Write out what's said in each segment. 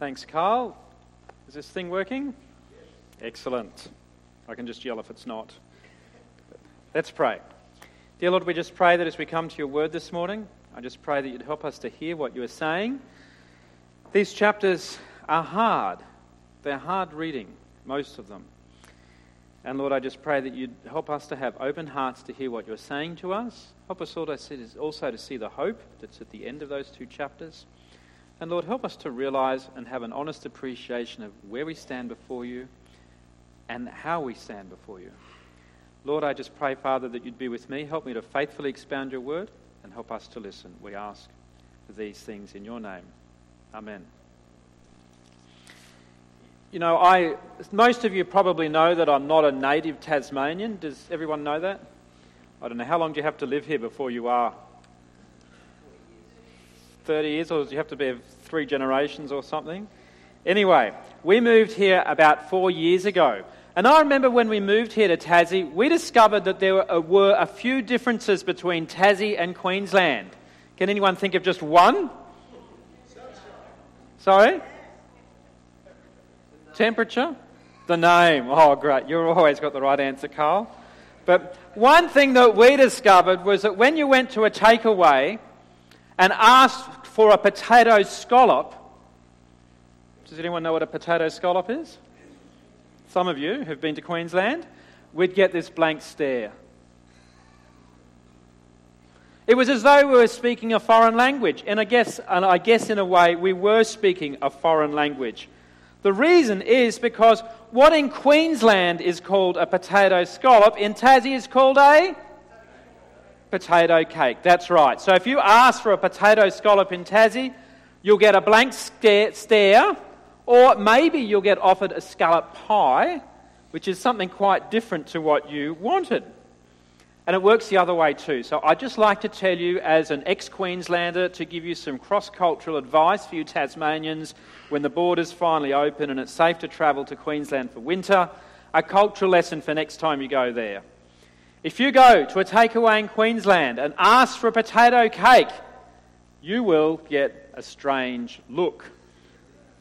Thanks, Carl. Is this thing working? Excellent. I can just yell if it's not. Let's pray. Dear Lord, we just pray that as we come to your word this morning, I just pray that you'd help us to hear what you are saying. These chapters are hard. They're hard reading, most of them. And Lord, I just pray that you'd help us to have open hearts to hear what you're saying to us. Help us also to see the hope that's at the end of those two chapters. And Lord, help us to realize and have an honest appreciation of where we stand before you and how we stand before you. Lord, I just pray, Father, that you'd be with me. Help me to faithfully expound your word and help us to listen. We ask these things in your name. Amen. You know, I, most of you probably know that I'm not a native Tasmanian. Does everyone know that? I don't know. How long do you have to live here before you are? 30 years, or you have to be three generations or something? Anyway, we moved here about four years ago. And I remember when we moved here to Tassie, we discovered that there were a few differences between Tassie and Queensland. Can anyone think of just one? Sorry? Temperature? The name. Oh, great. You've always got the right answer, Carl. But one thing that we discovered was that when you went to a takeaway and asked for a potato scallop, does anyone know what a potato scallop is? Some of you who've been to Queensland, we'd get this blank stare. It was as though we were speaking a foreign language, and I guess, and I guess in a way we were speaking a foreign language. The reason is because what in Queensland is called a potato scallop, in Tassie is called a potato cake. That's right. So if you ask for a potato scallop in Tassie, you'll get a blank stare, or maybe you'll get offered a scallop pie, which is something quite different to what you wanted. And it works the other way too. So I'd just like to tell you, as an ex Queenslander, to give you some cross cultural advice for you Tasmanians when the borders finally open and it's safe to travel to Queensland for winter. A cultural lesson for next time you go there. If you go to a takeaway in Queensland and ask for a potato cake, you will get a strange look.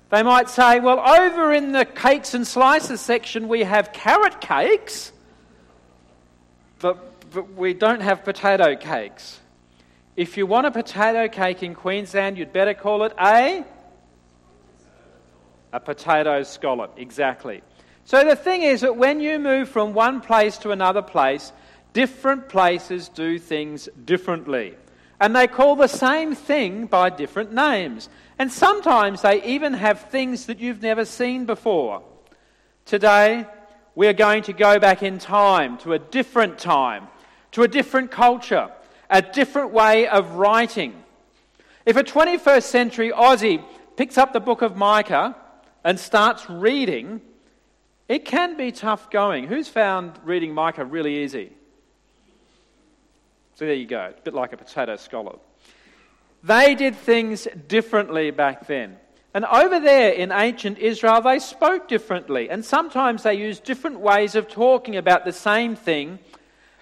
They might say, Well, over in the cakes and slices section, we have carrot cakes. But but we don't have potato cakes. If you want a potato cake in Queensland, you'd better call it a a potato scallop, exactly. So the thing is that when you move from one place to another place, different places do things differently. And they call the same thing by different names. And sometimes they even have things that you've never seen before. Today, we are going to go back in time to a different time to a different culture, a different way of writing. If a 21st century Aussie picks up the book of Micah and starts reading, it can be tough going. Who's found reading Micah really easy? So there you go, a bit like a potato scallop. They did things differently back then. And over there in ancient Israel, they spoke differently. And sometimes they used different ways of talking about the same thing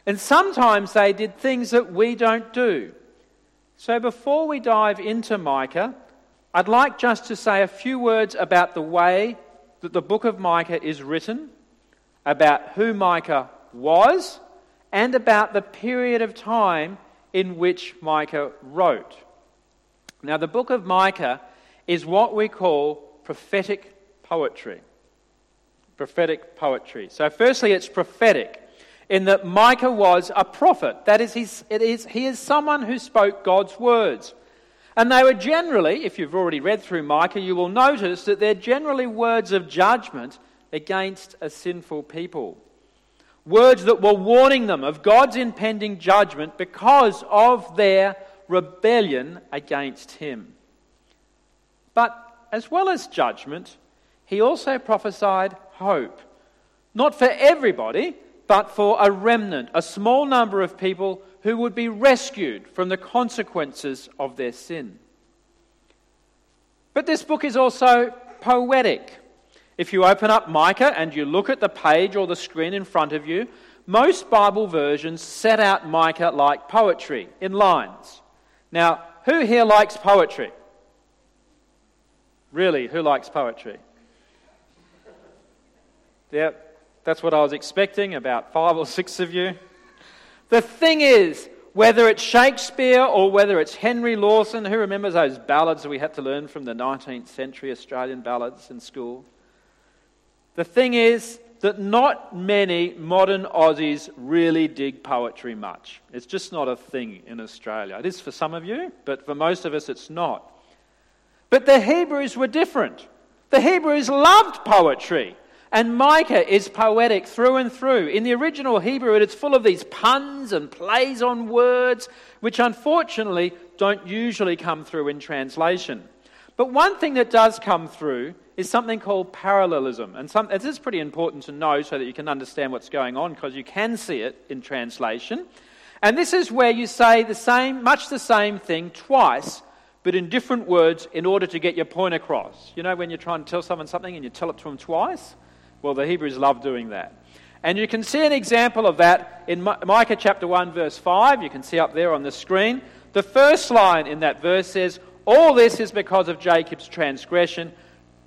and sometimes they did things that we don't do. So before we dive into Micah, I'd like just to say a few words about the way that the book of Micah is written, about who Micah was, and about the period of time in which Micah wrote. Now, the book of Micah is what we call prophetic poetry. Prophetic poetry. So, firstly, it's prophetic in that Micah was a prophet. That is, he's, he is someone who spoke God's words. And they were generally, if you've already read through Micah, you will notice that they're generally words of judgment against a sinful people. Words that were warning them of God's impending judgment because of their rebellion against Him. But as well as judgment, he also prophesied hope. Not for everybody, but for a remnant, a small number of people who would be rescued from the consequences of their sin. But this book is also poetic. If you open up Micah and you look at the page or the screen in front of you, most Bible versions set out Micah like poetry in lines. Now, who here likes poetry? Really, who likes poetry? Yep, that's what I was expecting, about five or six of you. The thing is, whether it's Shakespeare or whether it's Henry Lawson, who remembers those ballads we had to learn from the 19th century Australian ballads in school? The thing is that not many modern Aussies really dig poetry much. It's just not a thing in Australia. It is for some of you, but for most of us, it's not. But the Hebrews were different. The Hebrews loved poetry. And Micah is poetic through and through. In the original Hebrew, it's full of these puns and plays on words, which unfortunately don't usually come through in translation. But one thing that does come through is something called parallelism. And some, this is pretty important to know so that you can understand what's going on because you can see it in translation. And this is where you say the same, much the same thing twice but in different words in order to get your point across. You know, when you're trying to tell someone something and you tell it to them twice? Well, the Hebrews love doing that. And you can see an example of that in Micah chapter 1, verse 5. You can see up there on the screen. The first line in that verse says, All this is because of Jacob's transgression,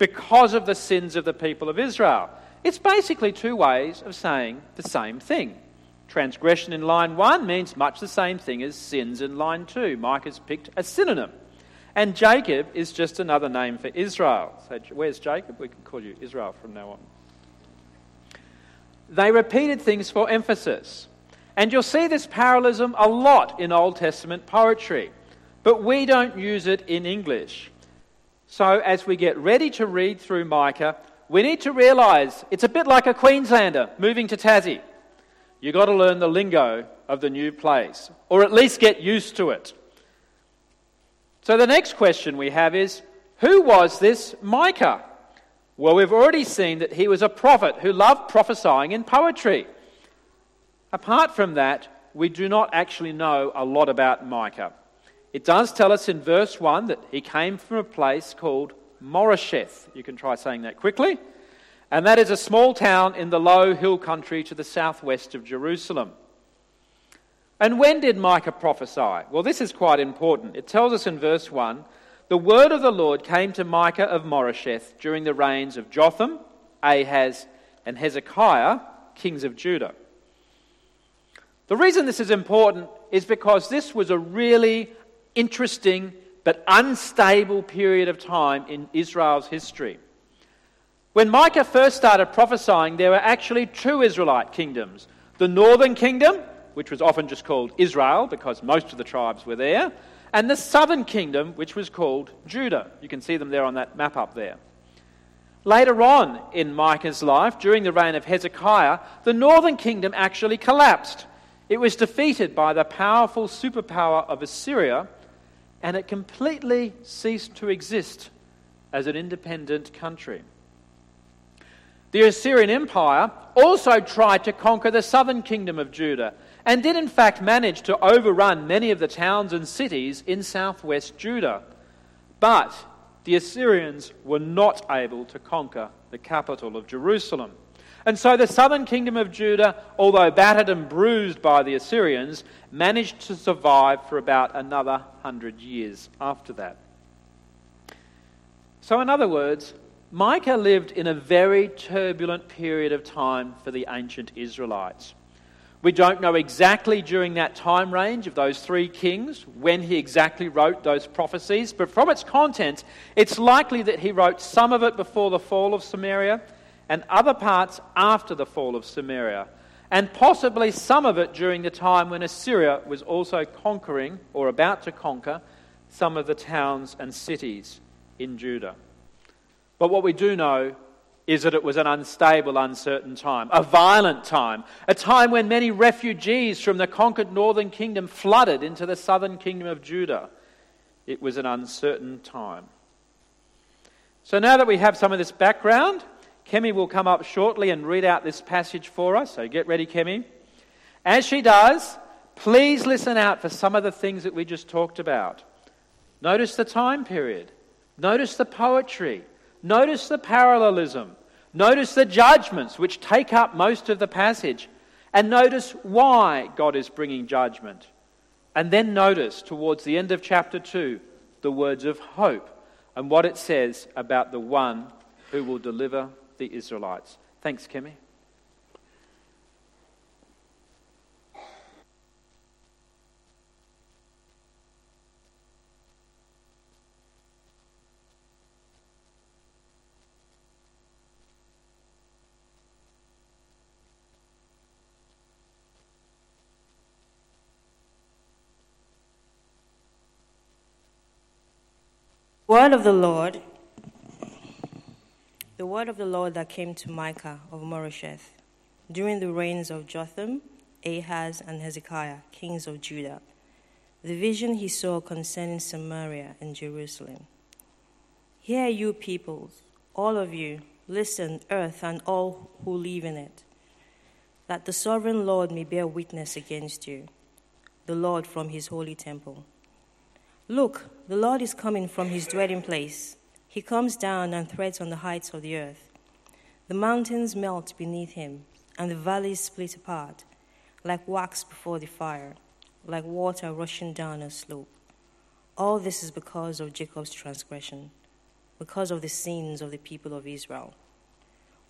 because of the sins of the people of Israel. It's basically two ways of saying the same thing. Transgression in line 1 means much the same thing as sins in line 2. Micah's picked a synonym. And Jacob is just another name for Israel. So, where's Jacob? We can call you Israel from now on. They repeated things for emphasis. And you'll see this parallelism a lot in Old Testament poetry, but we don't use it in English. So, as we get ready to read through Micah, we need to realize it's a bit like a Queenslander moving to Tassie. You've got to learn the lingo of the new place, or at least get used to it. So the next question we have is who was this Micah? Well, we've already seen that he was a prophet who loved prophesying in poetry. Apart from that, we do not actually know a lot about Micah. It does tell us in verse 1 that he came from a place called Moresheth. You can try saying that quickly. And that is a small town in the low hill country to the southwest of Jerusalem. And when did Micah prophesy? Well, this is quite important. It tells us in verse 1 the word of the Lord came to Micah of Moresheth during the reigns of Jotham, Ahaz, and Hezekiah, kings of Judah. The reason this is important is because this was a really interesting but unstable period of time in Israel's history. When Micah first started prophesying, there were actually two Israelite kingdoms the northern kingdom which was often just called Israel because most of the tribes were there, and the southern kingdom, which was called Judah. You can see them there on that map up there. Later on in Micah's life, during the reign of Hezekiah, the northern kingdom actually collapsed. It was defeated by the powerful superpower of Assyria, and it completely ceased to exist as an independent country. The Assyrian Empire also tried to conquer the southern kingdom of Judah and did in fact manage to overrun many of the towns and cities in southwest Judah. But the Assyrians were not able to conquer the capital of Jerusalem. And so the southern kingdom of Judah, although battered and bruised by the Assyrians, managed to survive for about another hundred years after that. So, in other words, Micah lived in a very turbulent period of time for the ancient Israelites. We don't know exactly during that time range of those three kings when he exactly wrote those prophecies, but from its content, it's likely that he wrote some of it before the fall of Samaria and other parts after the fall of Samaria, and possibly some of it during the time when Assyria was also conquering or about to conquer some of the towns and cities in Judah. But what we do know is that it was an unstable, uncertain time, a violent time, a time when many refugees from the conquered northern kingdom flooded into the southern kingdom of Judah. It was an uncertain time. So now that we have some of this background, Kemi will come up shortly and read out this passage for us. So get ready, Kemi. As she does, please listen out for some of the things that we just talked about. Notice the time period. Notice the poetry. Notice the parallelism. Notice the judgments which take up most of the passage. And notice why God is bringing judgment. And then notice towards the end of chapter 2 the words of hope. and what it says about the one who will deliver the Israelites. Thanks, Kimmy. Word of the Lord, the word of the Lord that came to Micah of Moresheth during the reigns of Jotham, Ahaz, and Hezekiah, kings of Judah, the vision he saw concerning Samaria and Jerusalem. Hear, you peoples, all of you, listen, earth, and all who live in it, that the sovereign Lord may bear witness against you, the Lord from his holy temple. Look, the Lord is coming from his dwelling place. He comes down and treads on the heights of the earth. The mountains melt beneath him, and the valleys split apart, like wax before the fire, like water rushing down a slope. All this is because of Jacob's transgression, because of the sins of the people of Israel.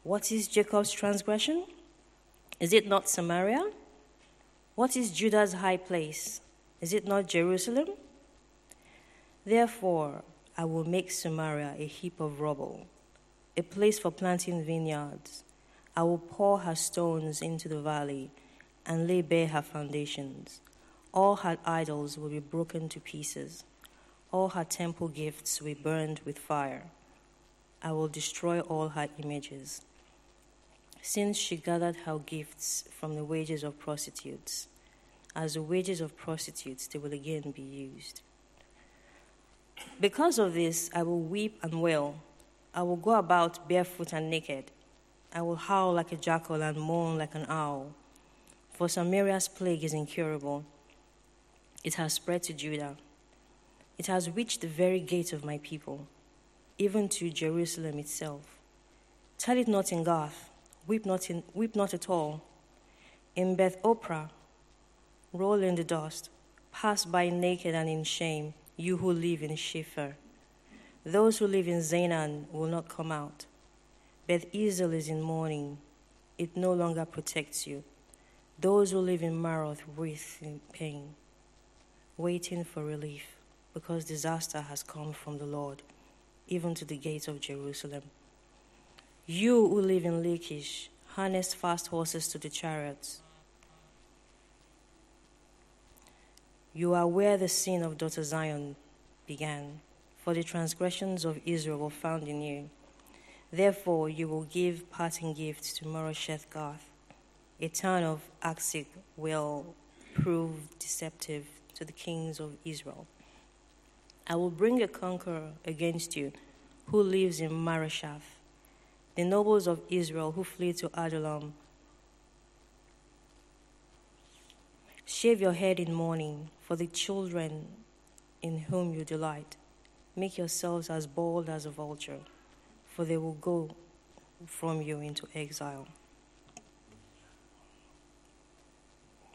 What is Jacob's transgression? Is it not Samaria? What is Judah's high place? Is it not Jerusalem? Therefore, I will make Samaria a heap of rubble, a place for planting vineyards. I will pour her stones into the valley and lay bare her foundations. All her idols will be broken to pieces. All her temple gifts will be burned with fire. I will destroy all her images. Since she gathered her gifts from the wages of prostitutes, as the wages of prostitutes, they will again be used. Because of this, I will weep and wail. I will go about barefoot and naked. I will howl like a jackal and moan like an owl. For Samaria's plague is incurable. It has spread to Judah. It has reached the very gate of my people, even to Jerusalem itself. Tell it not in Gath, weep not, in, weep not at all. In Beth Ophrah, roll in the dust, pass by naked and in shame you who live in Shaphir. Those who live in Zaanan will not come out. Beth Ezel is in mourning. It no longer protects you. Those who live in Maroth writhe in pain, waiting for relief, because disaster has come from the Lord, even to the gates of Jerusalem. You who live in Lachish, harness fast horses to the chariots. You are where the sin of daughter Zion began, for the transgressions of Israel were found in you. Therefore, you will give parting gifts to Moresheth Gath. A town of Achzib will prove deceptive to the kings of Israel. I will bring a conqueror against you who lives in Mareshah. The nobles of Israel who flee to Adullam Shave your head in mourning for the children in whom you delight. Make yourselves as bold as a vulture, for they will go from you into exile.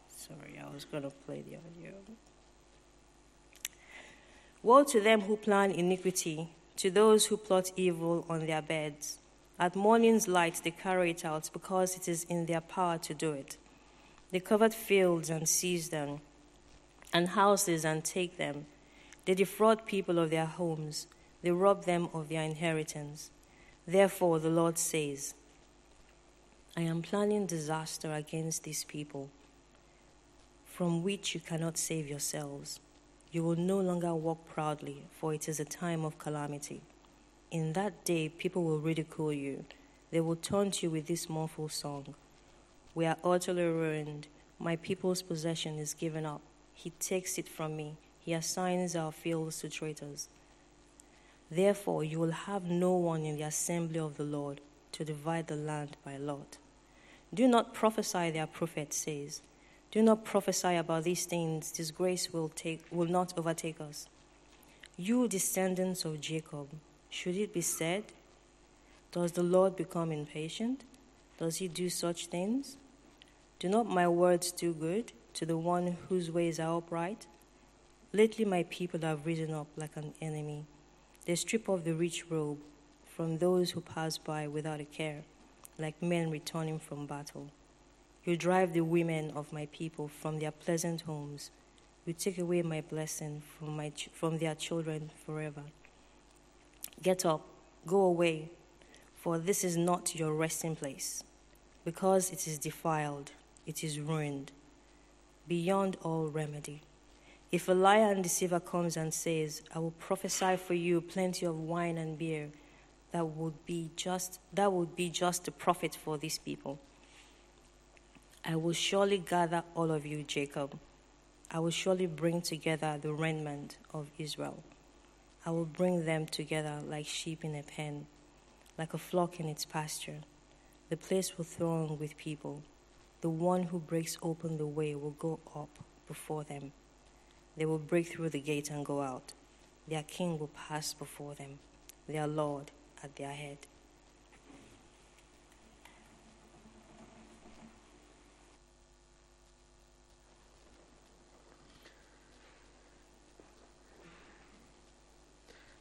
Sorry, I was going to play the audio. Woe to them who plan iniquity, to those who plot evil on their beds. At morning's light, they carry it out because it is in their power to do it. They covered fields and seized them, and houses and take them. They defraud people of their homes, they rob them of their inheritance. Therefore, the Lord says, I am planning disaster against these people, from which you cannot save yourselves. You will no longer walk proudly, for it is a time of calamity. In that day, people will ridicule you. They will taunt you with this mournful song. We are utterly ruined. My people's possession is given up. He takes it from me. He assigns our fields to traitors. Therefore, you will have no one in the assembly of the Lord to divide the land by lot. Do not prophesy, their prophet says. Do not prophesy about these things. Disgrace will, take, will not overtake us. You descendants of Jacob, should it be said, Does the Lord become impatient? Does he do such things? Do not my words do good to the one whose ways are upright? Lately, my people have risen up like an enemy. They strip off the rich robe from those who pass by without a care, like men returning from battle. You drive the women of my people from their pleasant homes. You take away my blessing from, my ch- from their children forever. Get up, go away, for this is not your resting place, because it is defiled, it is ruined, beyond all remedy. If a liar and deceiver comes and says, I will prophesy for you plenty of wine and beer, that would be just that would be just a prophet for these people. I will surely gather all of you, Jacob. I will surely bring together the remnant of Israel. I will bring them together like sheep in a pen, like a flock in its pasture. The place will throng with people. The one who breaks open the way will go up before them. They will break through the gate and go out. Their king will pass before them, their Lord at their head.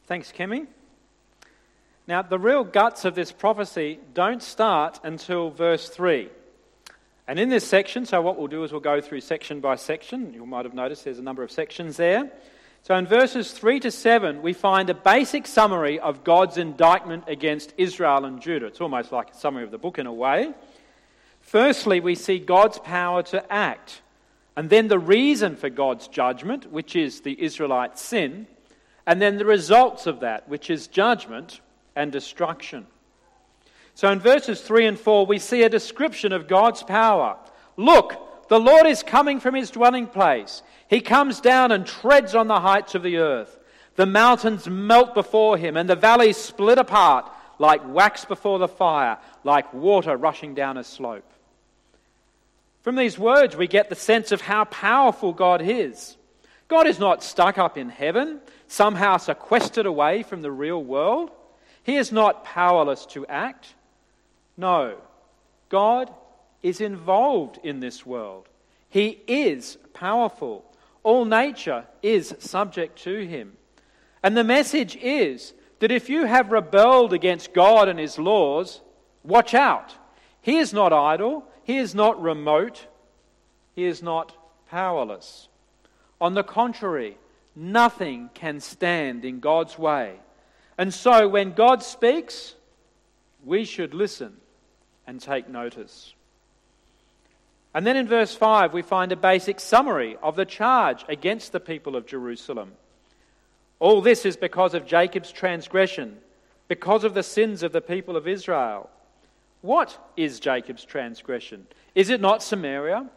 Thanks, Kimmy. Now, the real guts of this prophecy don't start until verse 3. And in this section, so what we'll do is we'll go through section by section. You might have noticed there's a number of sections there. So in verses 3 to 7, we find a basic summary of God's indictment against Israel and Judah. It's almost like a summary of the book in a way. Firstly, we see God's power to act, and then the reason for God's judgment, which is the Israelite sin, and then the results of that, which is judgment and destruction. So in verses 3 and 4, we see a description of God's power. Look, the Lord is coming from his dwelling place. He comes down and treads on the heights of the earth. The mountains melt before him, and the valleys split apart like wax before the fire, like water rushing down a slope. From these words, we get the sense of how powerful God is. God is not stuck up in heaven, somehow sequestered away from the real world. He is not powerless to act. No, God is involved in this world. He is powerful. All nature is subject to him. And the message is that if you have rebelled against God and his laws, watch out. He is not idle, he is not remote, he is not powerless. On the contrary, nothing can stand in God's way. And so when God speaks, we should listen and take notice. And then in verse 5, we find a basic summary of the charge against the people of Jerusalem. All this is because of Jacob's transgression, because of the sins of the people of Israel. What is Jacob's transgression? Is it not Samaria?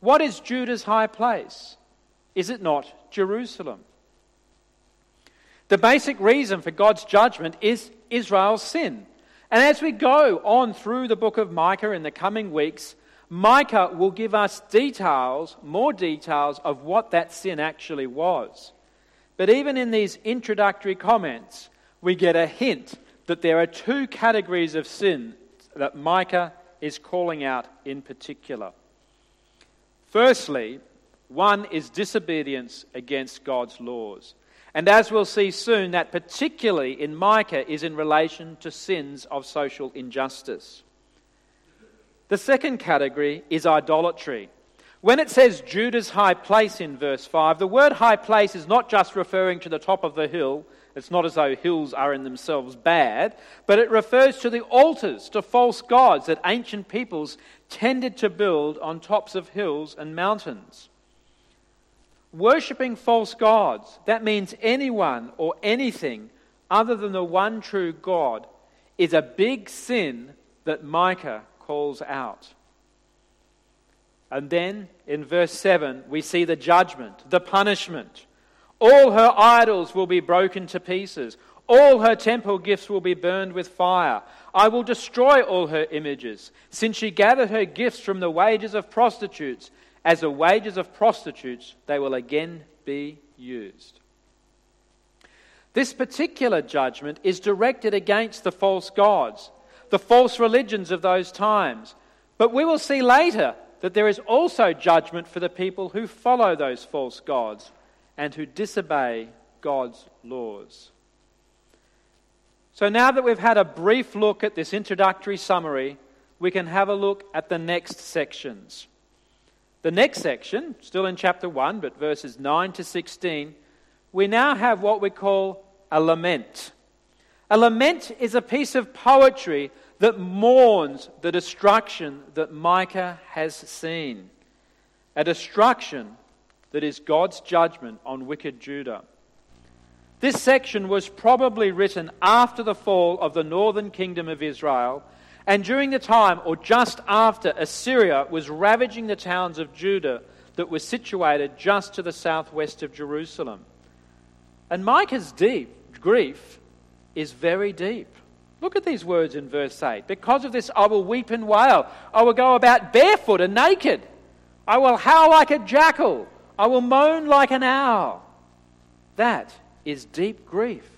What is Judah's high place? Is it not Jerusalem? The basic reason for God's judgment is Israel's sin. And as we go on through the book of Micah in the coming weeks, Micah will give us details, more details of what that sin actually was. But even in these introductory comments, we get a hint that there are two categories of sin that Micah is calling out in particular. Firstly, one is disobedience against God's laws. And as we'll see soon, that particularly in Micah is in relation to sins of social injustice. The second category is idolatry. When it says Judah's high place in verse 5, the word high place is not just referring to the top of the hill. It's not as though hills are in themselves bad, but it refers to the altars to false gods that ancient peoples tended to build on tops of hills and mountains. Worshipping false gods, that means anyone or anything other than the one true God, is a big sin that Micah calls out. And then in verse 7, we see the judgment, the punishment. All her idols will be broken to pieces. All her temple gifts will be burned with fire. I will destroy all her images, since she gathered her gifts from the wages of prostitutes as the wages of prostitutes, they will again be used. This particular judgment is directed against the false gods, the false religions of those times. But we will see later that there is also judgment for the people who follow those false gods and who disobey God's laws. So now that we've had a brief look at this introductory summary, we can have a look at the next sections. The next section, still in chapter 1, but verses 9 to 16, we now have what we call a lament. A lament is a piece of poetry that mourns the destruction that Micah has seen. A destruction that is God's judgment on wicked Judah. This section was probably written after the fall of the northern kingdom of Israel and during the time, or just after, Assyria was ravaging the towns of Judah that were situated just to the southwest of Jerusalem. And Micah's deep grief is very deep. Look at these words in verse 8. Because of this, I will weep and wail. I will go about barefoot and naked. I will howl like a jackal. I will moan like an owl. That is deep grief.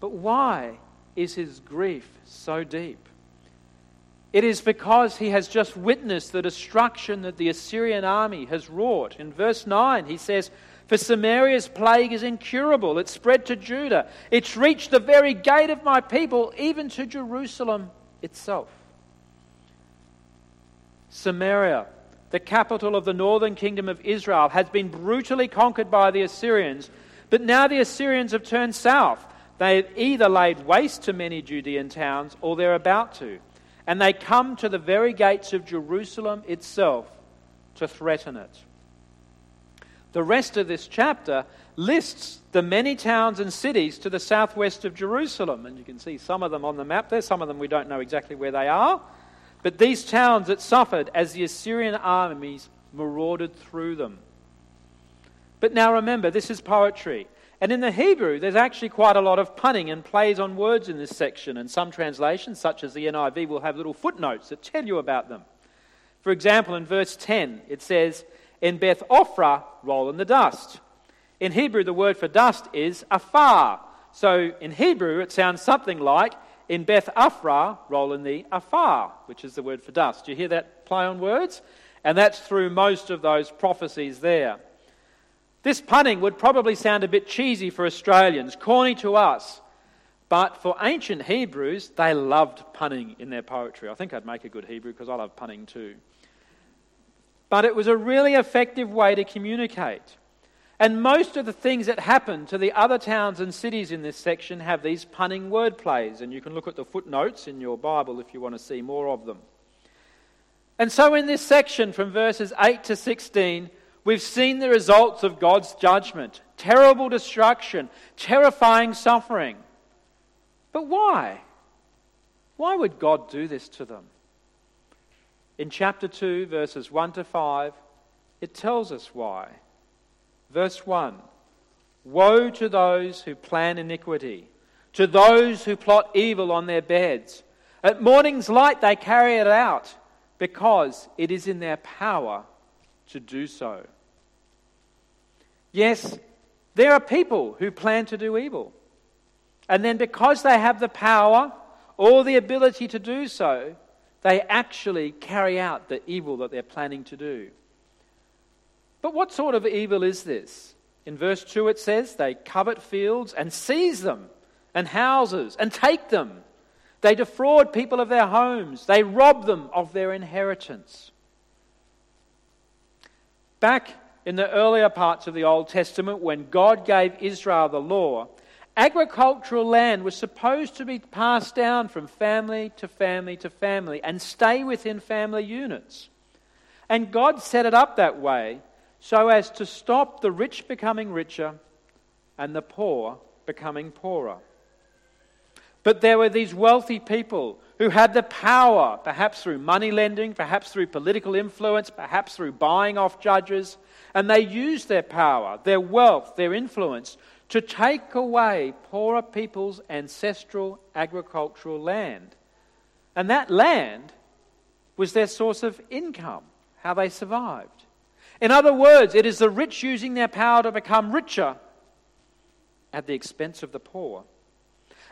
But why is his grief so deep? It is because he has just witnessed the destruction that the Assyrian army has wrought. In verse 9, he says, For Samaria's plague is incurable. It's spread to Judah. It's reached the very gate of my people, even to Jerusalem itself. Samaria, the capital of the northern kingdom of Israel, has been brutally conquered by the Assyrians, but now the Assyrians have turned south they have either laid waste to many Judean towns or they're about to. And they come to the very gates of Jerusalem itself to threaten it. The rest of this chapter lists the many towns and cities to the southwest of Jerusalem. And you can see some of them on the map there, some of them we don't know exactly where they are. But these towns that suffered as the Assyrian armies marauded through them. But now remember, this is poetry. And in the Hebrew, there's actually quite a lot of punning and plays on words in this section, and some translations, such as the NIV, will have little footnotes that tell you about them. For example, in verse 10, it says, In Beth Ophrah, roll in the dust. In Hebrew, the word for dust is afar. So in Hebrew, it sounds something like, In Beth Ophrah, roll in the afar, which is the word for dust. Do you hear that play on words? And that's through most of those prophecies there. This punning would probably sound a bit cheesy for Australians, corny to us, but for ancient Hebrews, they loved punning in their poetry. I think I'd make a good Hebrew because I love punning too. But it was a really effective way to communicate. And most of the things that happen to the other towns and cities in this section have these punning word plays, and you can look at the footnotes in your Bible if you want to see more of them. And so, in this section from verses 8 to 16, We've seen the results of God's judgment terrible destruction, terrifying suffering. But why? Why would God do this to them? In chapter 2, verses 1 to 5, it tells us why. Verse 1 Woe to those who plan iniquity, to those who plot evil on their beds. At morning's light they carry it out, because it is in their power to do so. Yes, there are people who plan to do evil. And then, because they have the power or the ability to do so, they actually carry out the evil that they're planning to do. But what sort of evil is this? In verse 2, it says, They covet fields and seize them, and houses, and take them. They defraud people of their homes, they rob them of their inheritance. Back in the earlier parts of the Old Testament, when God gave Israel the law, agricultural land was supposed to be passed down from family to family to family and stay within family units. And God set it up that way so as to stop the rich becoming richer and the poor becoming poorer. But there were these wealthy people who had the power, perhaps through money lending, perhaps through political influence, perhaps through buying off judges, and they used their power, their wealth, their influence to take away poorer people's ancestral agricultural land. And that land was their source of income, how they survived. In other words, it is the rich using their power to become richer at the expense of the poor.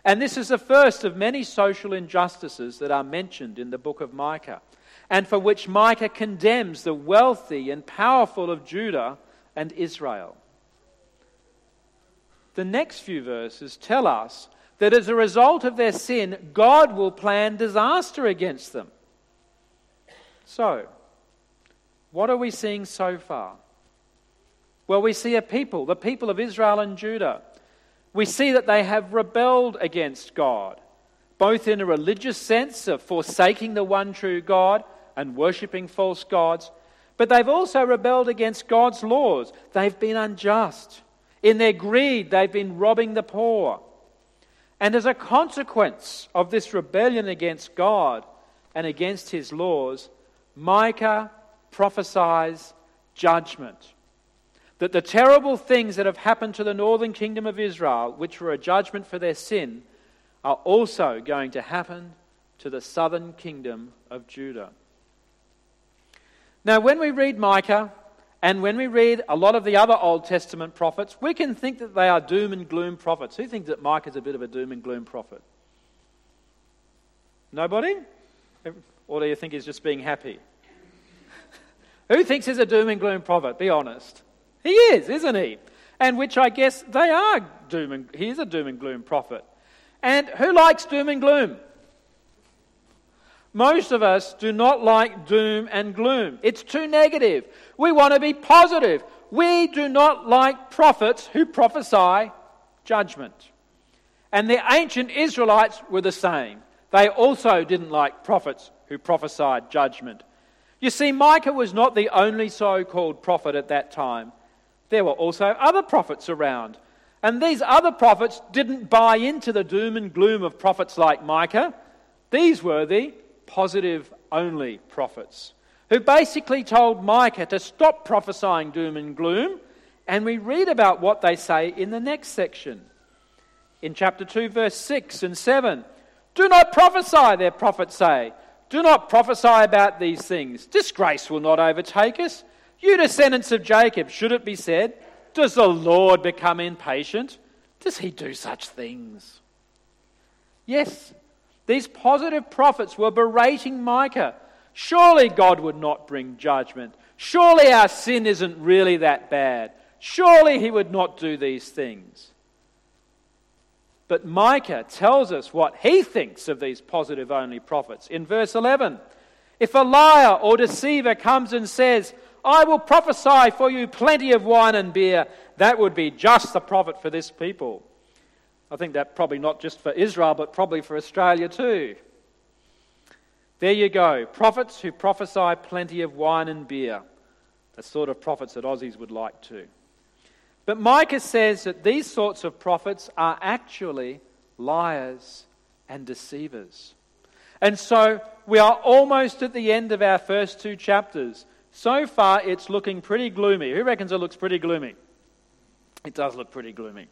And this is the first of many social injustices that are mentioned in the book of Micah and for which Micah condemns the wealthy and powerful of Judah and Israel. The next few verses tell us that as a result of their sin, God will plan disaster against them. So, what are we seeing so far? Well, we see a people, the people of Israel and Judah. We see that they have rebelled against God, both in a religious sense of forsaking the one true God and worshipping false gods, but they've also rebelled against God's laws. They've been unjust. In their greed, they've been robbing the poor. And as a consequence of this rebellion against God and against his laws, Micah prophesies judgment. That the terrible things that have happened to the northern kingdom of Israel, which were a judgment for their sin, are also going to happen to the southern kingdom of Judah. Now, when we read Micah, and when we read a lot of the other Old Testament prophets, we can think that they are doom and gloom prophets. Who thinks that Micah is a bit of a doom and gloom prophet? Nobody? Or do you think he's just being happy? Who thinks he's a doom and gloom prophet? Be honest. He is, isn't he? And which I guess they are doom and he is a doom and gloom prophet. And who likes doom and gloom? Most of us do not like doom and gloom. It's too negative. We want to be positive. We do not like prophets who prophesy judgment. And the ancient Israelites were the same. They also didn't like prophets who prophesied judgment. You see, Micah was not the only so called prophet at that time. There were also other prophets around. And these other prophets didn't buy into the doom and gloom of prophets like Micah. These were the positive only prophets who basically told Micah to stop prophesying doom and gloom. And we read about what they say in the next section. In chapter 2, verse 6 and 7. Do not prophesy, their prophets say. Do not prophesy about these things. Disgrace will not overtake us. You descendants of Jacob, should it be said, Does the Lord become impatient? Does he do such things? Yes, these positive prophets were berating Micah. Surely God would not bring judgment. Surely our sin isn't really that bad. Surely he would not do these things. But Micah tells us what he thinks of these positive only prophets. In verse 11, if a liar or deceiver comes and says, I will prophesy for you plenty of wine and beer, that would be just the prophet for this people. I think that probably not just for Israel, but probably for Australia too. There you go. Prophets who prophesy plenty of wine and beer. The sort of prophets that Aussies would like to. But Micah says that these sorts of prophets are actually liars and deceivers. And so we are almost at the end of our first two chapters. So far, it's looking pretty gloomy. Who reckons it looks pretty gloomy? It does look pretty gloomy.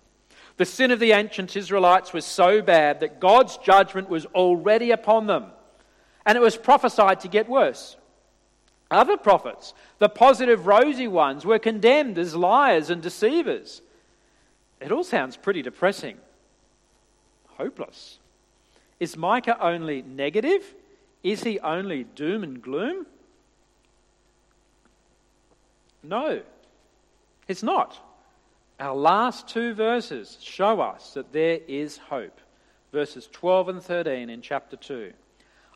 The sin of the ancient Israelites was so bad that God's judgment was already upon them, and it was prophesied to get worse. Other prophets, the positive, rosy ones, were condemned as liars and deceivers. It all sounds pretty depressing, hopeless. Is Micah only negative? Is he only doom and gloom? No, it's not. Our last two verses show us that there is hope. Verses 12 and 13 in chapter 2.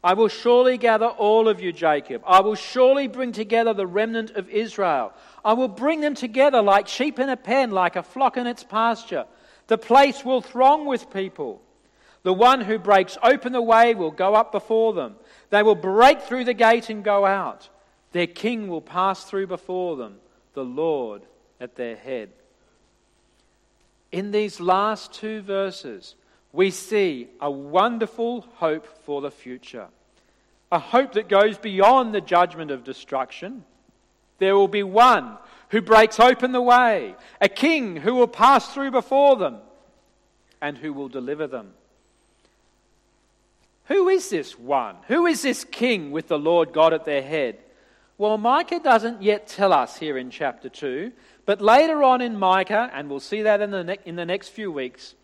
I will surely gather all of you, Jacob. I will surely bring together the remnant of Israel. I will bring them together like sheep in a pen, like a flock in its pasture. The place will throng with people. The one who breaks open the way will go up before them. They will break through the gate and go out. Their king will pass through before them, the Lord at their head. In these last two verses, we see a wonderful hope for the future. A hope that goes beyond the judgment of destruction. There will be one who breaks open the way, a king who will pass through before them, and who will deliver them. Who is this one? Who is this king with the Lord God at their head? Well, Micah doesn't yet tell us here in chapter 2, but later on in Micah, and we'll see that in the, ne- in the next few weeks,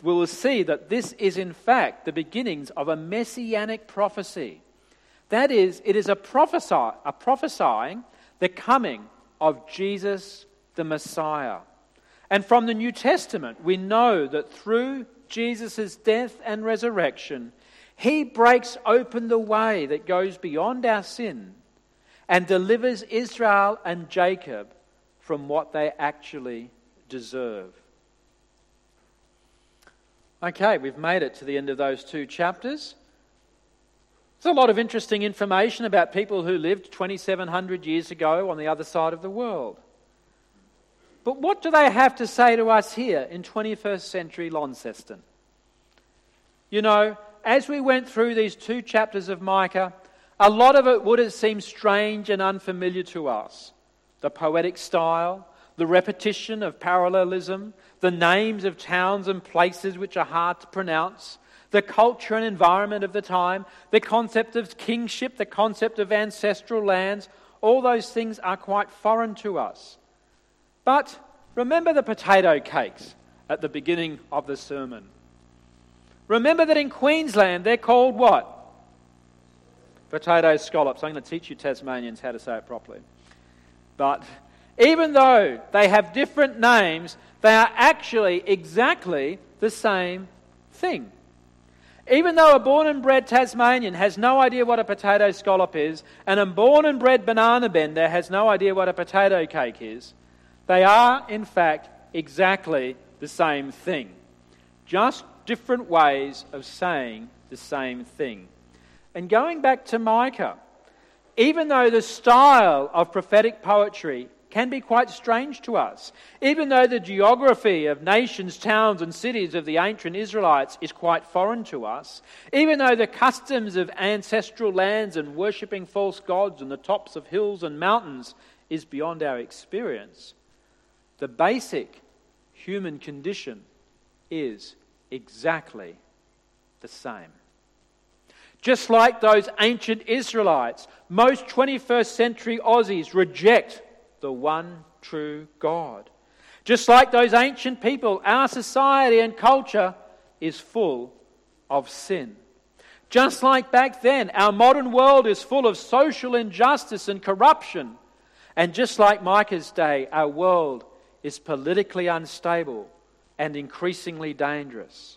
we will see that this is in fact the beginnings of a messianic prophecy. That is, it is a, prophesy, a prophesying the coming of Jesus the Messiah. And from the New Testament, we know that through Jesus' death and resurrection, he breaks open the way that goes beyond our sin and delivers Israel and Jacob from what they actually deserve. Okay, we've made it to the end of those two chapters. There's a lot of interesting information about people who lived 2,700 years ago on the other side of the world. But what do they have to say to us here in 21st century Launceston? You know, as we went through these two chapters of Micah, a lot of it would seemed strange and unfamiliar to us. The poetic style, the repetition of parallelism, the names of towns and places which are hard to pronounce, the culture and environment of the time, the concept of kingship, the concept of ancestral lands, all those things are quite foreign to us. But remember the potato cakes at the beginning of the sermon. Remember that in Queensland they're called what? Potato scallops. I'm going to teach you Tasmanians how to say it properly. But even though they have different names, they are actually exactly the same thing. Even though a born and bred Tasmanian has no idea what a potato scallop is, and a born and bred banana bender has no idea what a potato cake is, they are, in fact, exactly the same thing. Just different ways of saying the same thing. And going back to Micah, even though the style of prophetic poetry can be quite strange to us. Even though the geography of nations, towns, and cities of the ancient Israelites is quite foreign to us, even though the customs of ancestral lands and worshipping false gods on the tops of hills and mountains is beyond our experience, the basic human condition is exactly the same. Just like those ancient Israelites, most 21st century Aussies reject the one true God. Just like those ancient people, our society and culture is full of sin. Just like back then, our modern world is full of social injustice and corruption. And just like Micah's day, our world is politically unstable and increasingly dangerous.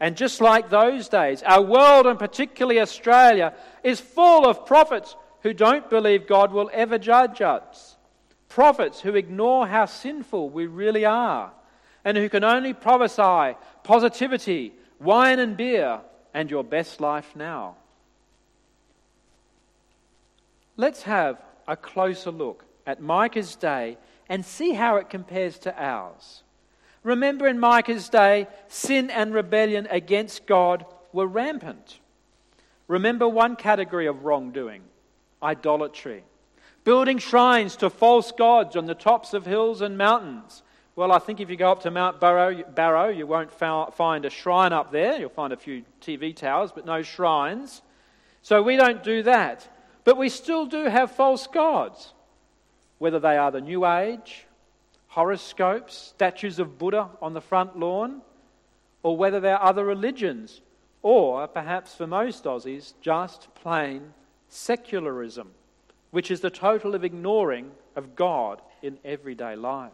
And just like those days, our world, and particularly Australia, is full of prophets who don't believe God will ever judge us. Prophets who ignore how sinful we really are and who can only prophesy positivity, wine and beer, and your best life now. Let's have a closer look at Micah's day and see how it compares to ours. Remember, in Micah's day, sin and rebellion against God were rampant. Remember one category of wrongdoing idolatry. Building shrines to false gods on the tops of hills and mountains. Well, I think if you go up to Mount Barrow, Barrow you won't find a shrine up there. You'll find a few TV towers, but no shrines. So we don't do that. But we still do have false gods, whether they are the New Age, horoscopes, statues of Buddha on the front lawn, or whether they're other religions, or perhaps for most Aussies, just plain secularism, which is the total of ignoring of God in everyday life.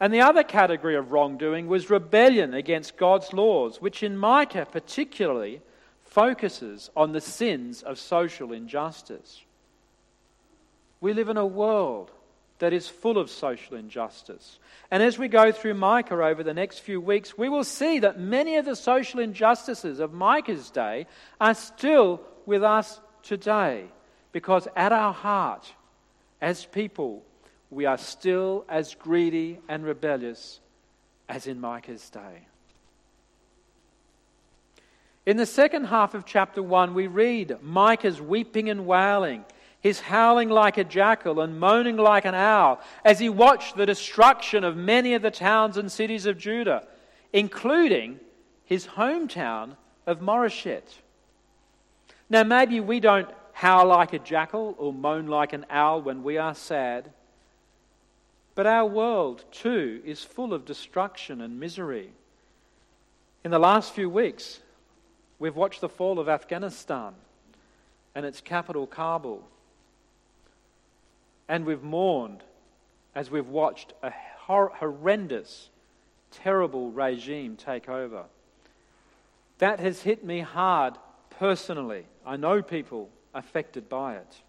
And the other category of wrongdoing was rebellion against God's laws, which in Micah particularly focuses on the sins of social injustice. We live in a world that is full of social injustice. And as we go through Micah over the next few weeks, we will see that many of the social injustices of Micah's day are still with us today. Because at our heart, as people, we are still as greedy and rebellious as in Micah's day. In the second half of chapter 1, we read Micah's weeping and wailing, his howling like a jackal and moaning like an owl, as he watched the destruction of many of the towns and cities of Judah, including his hometown of Moreshet. Now, maybe we don't howl like a jackal or moan like an owl when we are sad, but our world, too, is full of destruction and misery. In the last few weeks, we've watched the fall of Afghanistan and its capital, Kabul. And we've mourned as we've watched a horrendous terrible regime take over. That has hit me hard personally. I know people affected by it.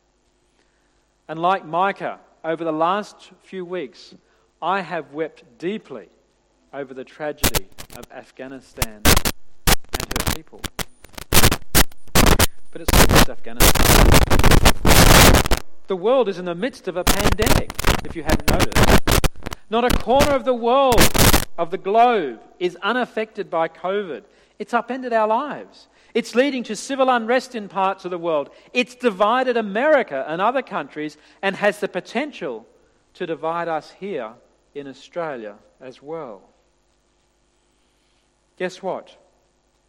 And like Micah, over the last few weeks, I have wept deeply over the tragedy of Afghanistan and her people. But it's not just Afghanistan. The world is in the midst of a pandemic, if you hadn't noticed. Not a corner of the world, of the globe, is unaffected by COVID. It's upended our lives. It's leading to civil unrest in parts of the world. It's divided America and other countries and has the potential to divide us here in Australia as well. Guess what?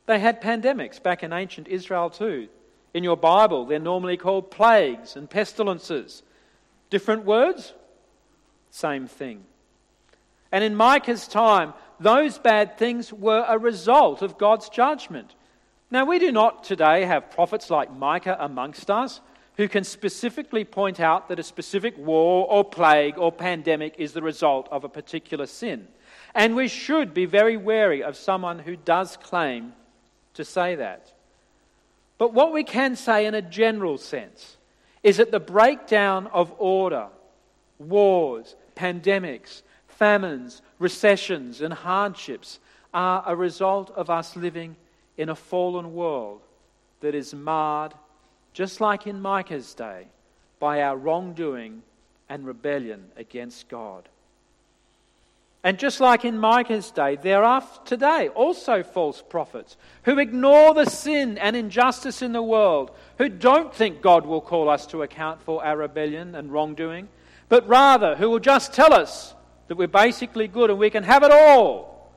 They had pandemics back in ancient Israel too. In your Bible, they're normally called plagues and pestilences. Different words? Same thing. And in Micah's time, those bad things were a result of God's judgment. Now, we do not today have prophets like Micah amongst us who can specifically point out that a specific war or plague or pandemic is the result of a particular sin. And we should be very wary of someone who does claim to say that. But what we can say in a general sense is that the breakdown of order, wars, pandemics, famines, recessions, and hardships are a result of us living in a fallen world that is marred, just like in Micah's day, by our wrongdoing and rebellion against God. And just like in Micah's day, there are today also false prophets who ignore the sin and injustice in the world, who don't think God will call us to account for our rebellion and wrongdoing, but rather who will just tell us that we're basically good and we can have it all,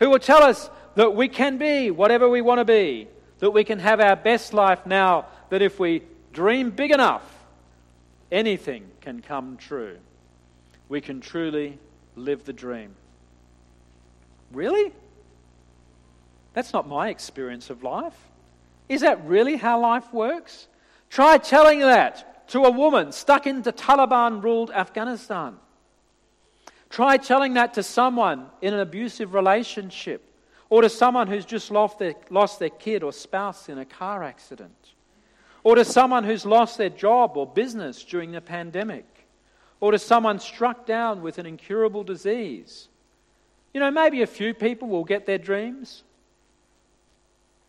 who will tell us that we can be whatever we want to be, that we can have our best life now, that if we dream big enough, anything can come true. We can truly live the dream. Really? That's not my experience of life. Is that really how life works? Try telling that to a woman stuck into Taliban ruled Afghanistan. Try telling that to someone in an abusive relationship or to someone who's just lost their, lost their kid or spouse in a car accident or to someone who's lost their job or business during the pandemic or to someone struck down with an incurable disease. You know, maybe a few people will get their dreams.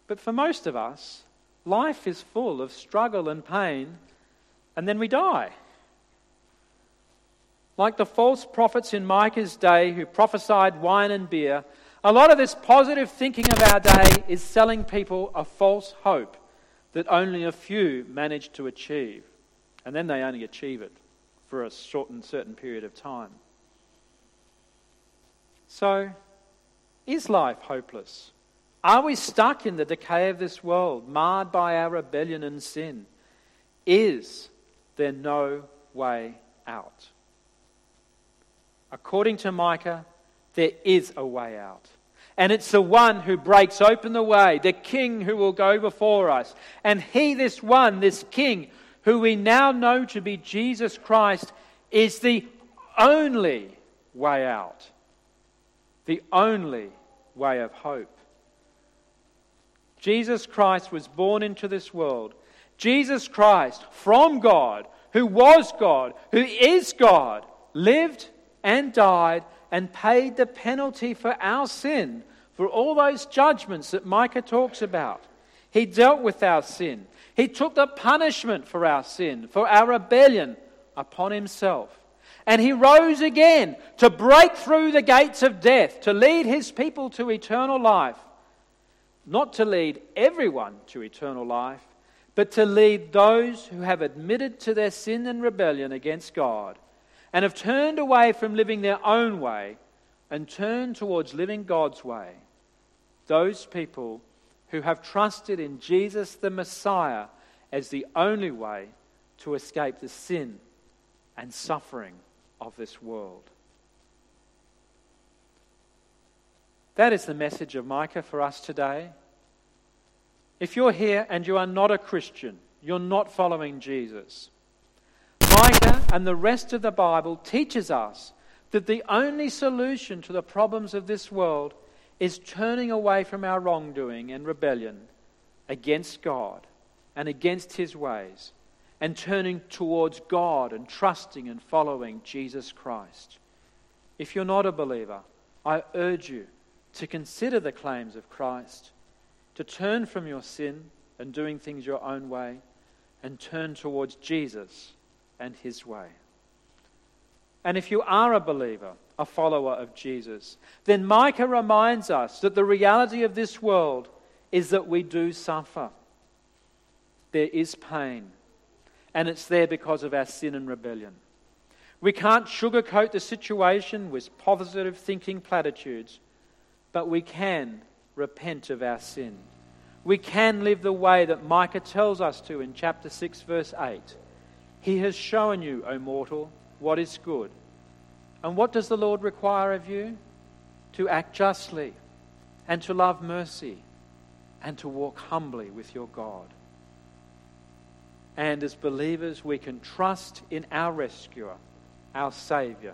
But for most of us, life is full of struggle and pain, and then we die. Like the false prophets in Micah's day who prophesied wine and beer, a lot of this positive thinking of our day is selling people a false hope that only a few manage to achieve. And then they only achieve it for a shortened certain period of time. So, is life hopeless? Are we stuck in the decay of this world, marred by our rebellion and sin? Is there no way out? According to Micah, there is a way out. And it's the one who breaks open the way, the king who will go before us. And he, this one, this king, who we now know to be Jesus Christ, is the only way out, the only way of hope. Jesus Christ was born into this world. Jesus Christ, from God, who was God, who is God, lived and died and paid the penalty for our sin, for all those judgments that Micah talks about. He dealt with our sin. He took the punishment for our sin, for our rebellion upon himself. And he rose again to break through the gates of death, to lead his people to eternal life. Not to lead everyone to eternal life, but to lead those who have admitted to their sin and rebellion against God and have turned away from living their own way and turned towards living God's way. Those people who have trusted in Jesus the Messiah as the only way to escape the sin and suffering of this world. That is the message of Micah for us today. If you're here and you are not a Christian, you're not following Jesus. Micah and the rest of the Bible teaches us that the only solution to the problems of this world is turning away from our wrongdoing and rebellion against God and against His ways and turning towards God and trusting and following Jesus Christ. If you're not a believer, I urge you to consider the claims of Christ, to turn from your sin and doing things your own way, and turn towards Jesus and His way. And if you are a believer, a follower of Jesus, then Micah reminds us that the reality of this world is that we do suffer. There is pain, and it's there because of our sin and rebellion. We can't sugarcoat the situation with positive thinking platitudes, but we can repent of our sin. We can live the way that Micah tells us to in chapter 6, verse 8. He has shown you, O mortal, what is good. And what does the Lord require of you? To act justly and to love mercy and to walk humbly with your God. And as believers, we can trust in our rescuer, our Saviour,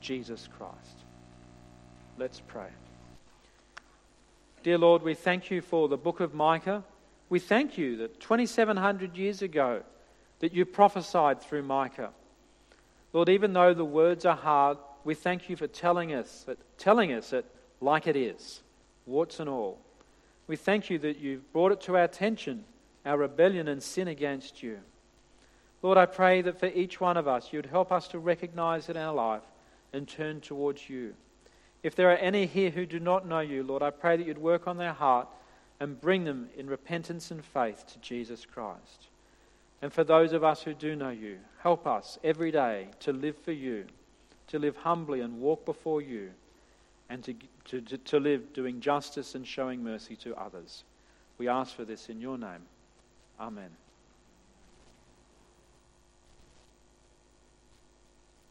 Jesus Christ. Let's pray. Dear Lord, we thank you for the book of Micah. We thank you that 2,700 years ago, that you prophesied through Micah. Lord, even though the words are hard, we thank you for telling us that, telling us it like it is, warts and all. We thank you that you've brought it to our attention, our rebellion and sin against you. Lord, I pray that for each one of us, you'd help us to recognize it in our life and turn towards you. If there are any here who do not know you, Lord, I pray that you'd work on their heart and bring them in repentance and faith to Jesus Christ. And for those of us who do know you, help us every day to live for you, to live humbly and walk before you, and to, to, to live doing justice and showing mercy to others. We ask for this in your name. Amen.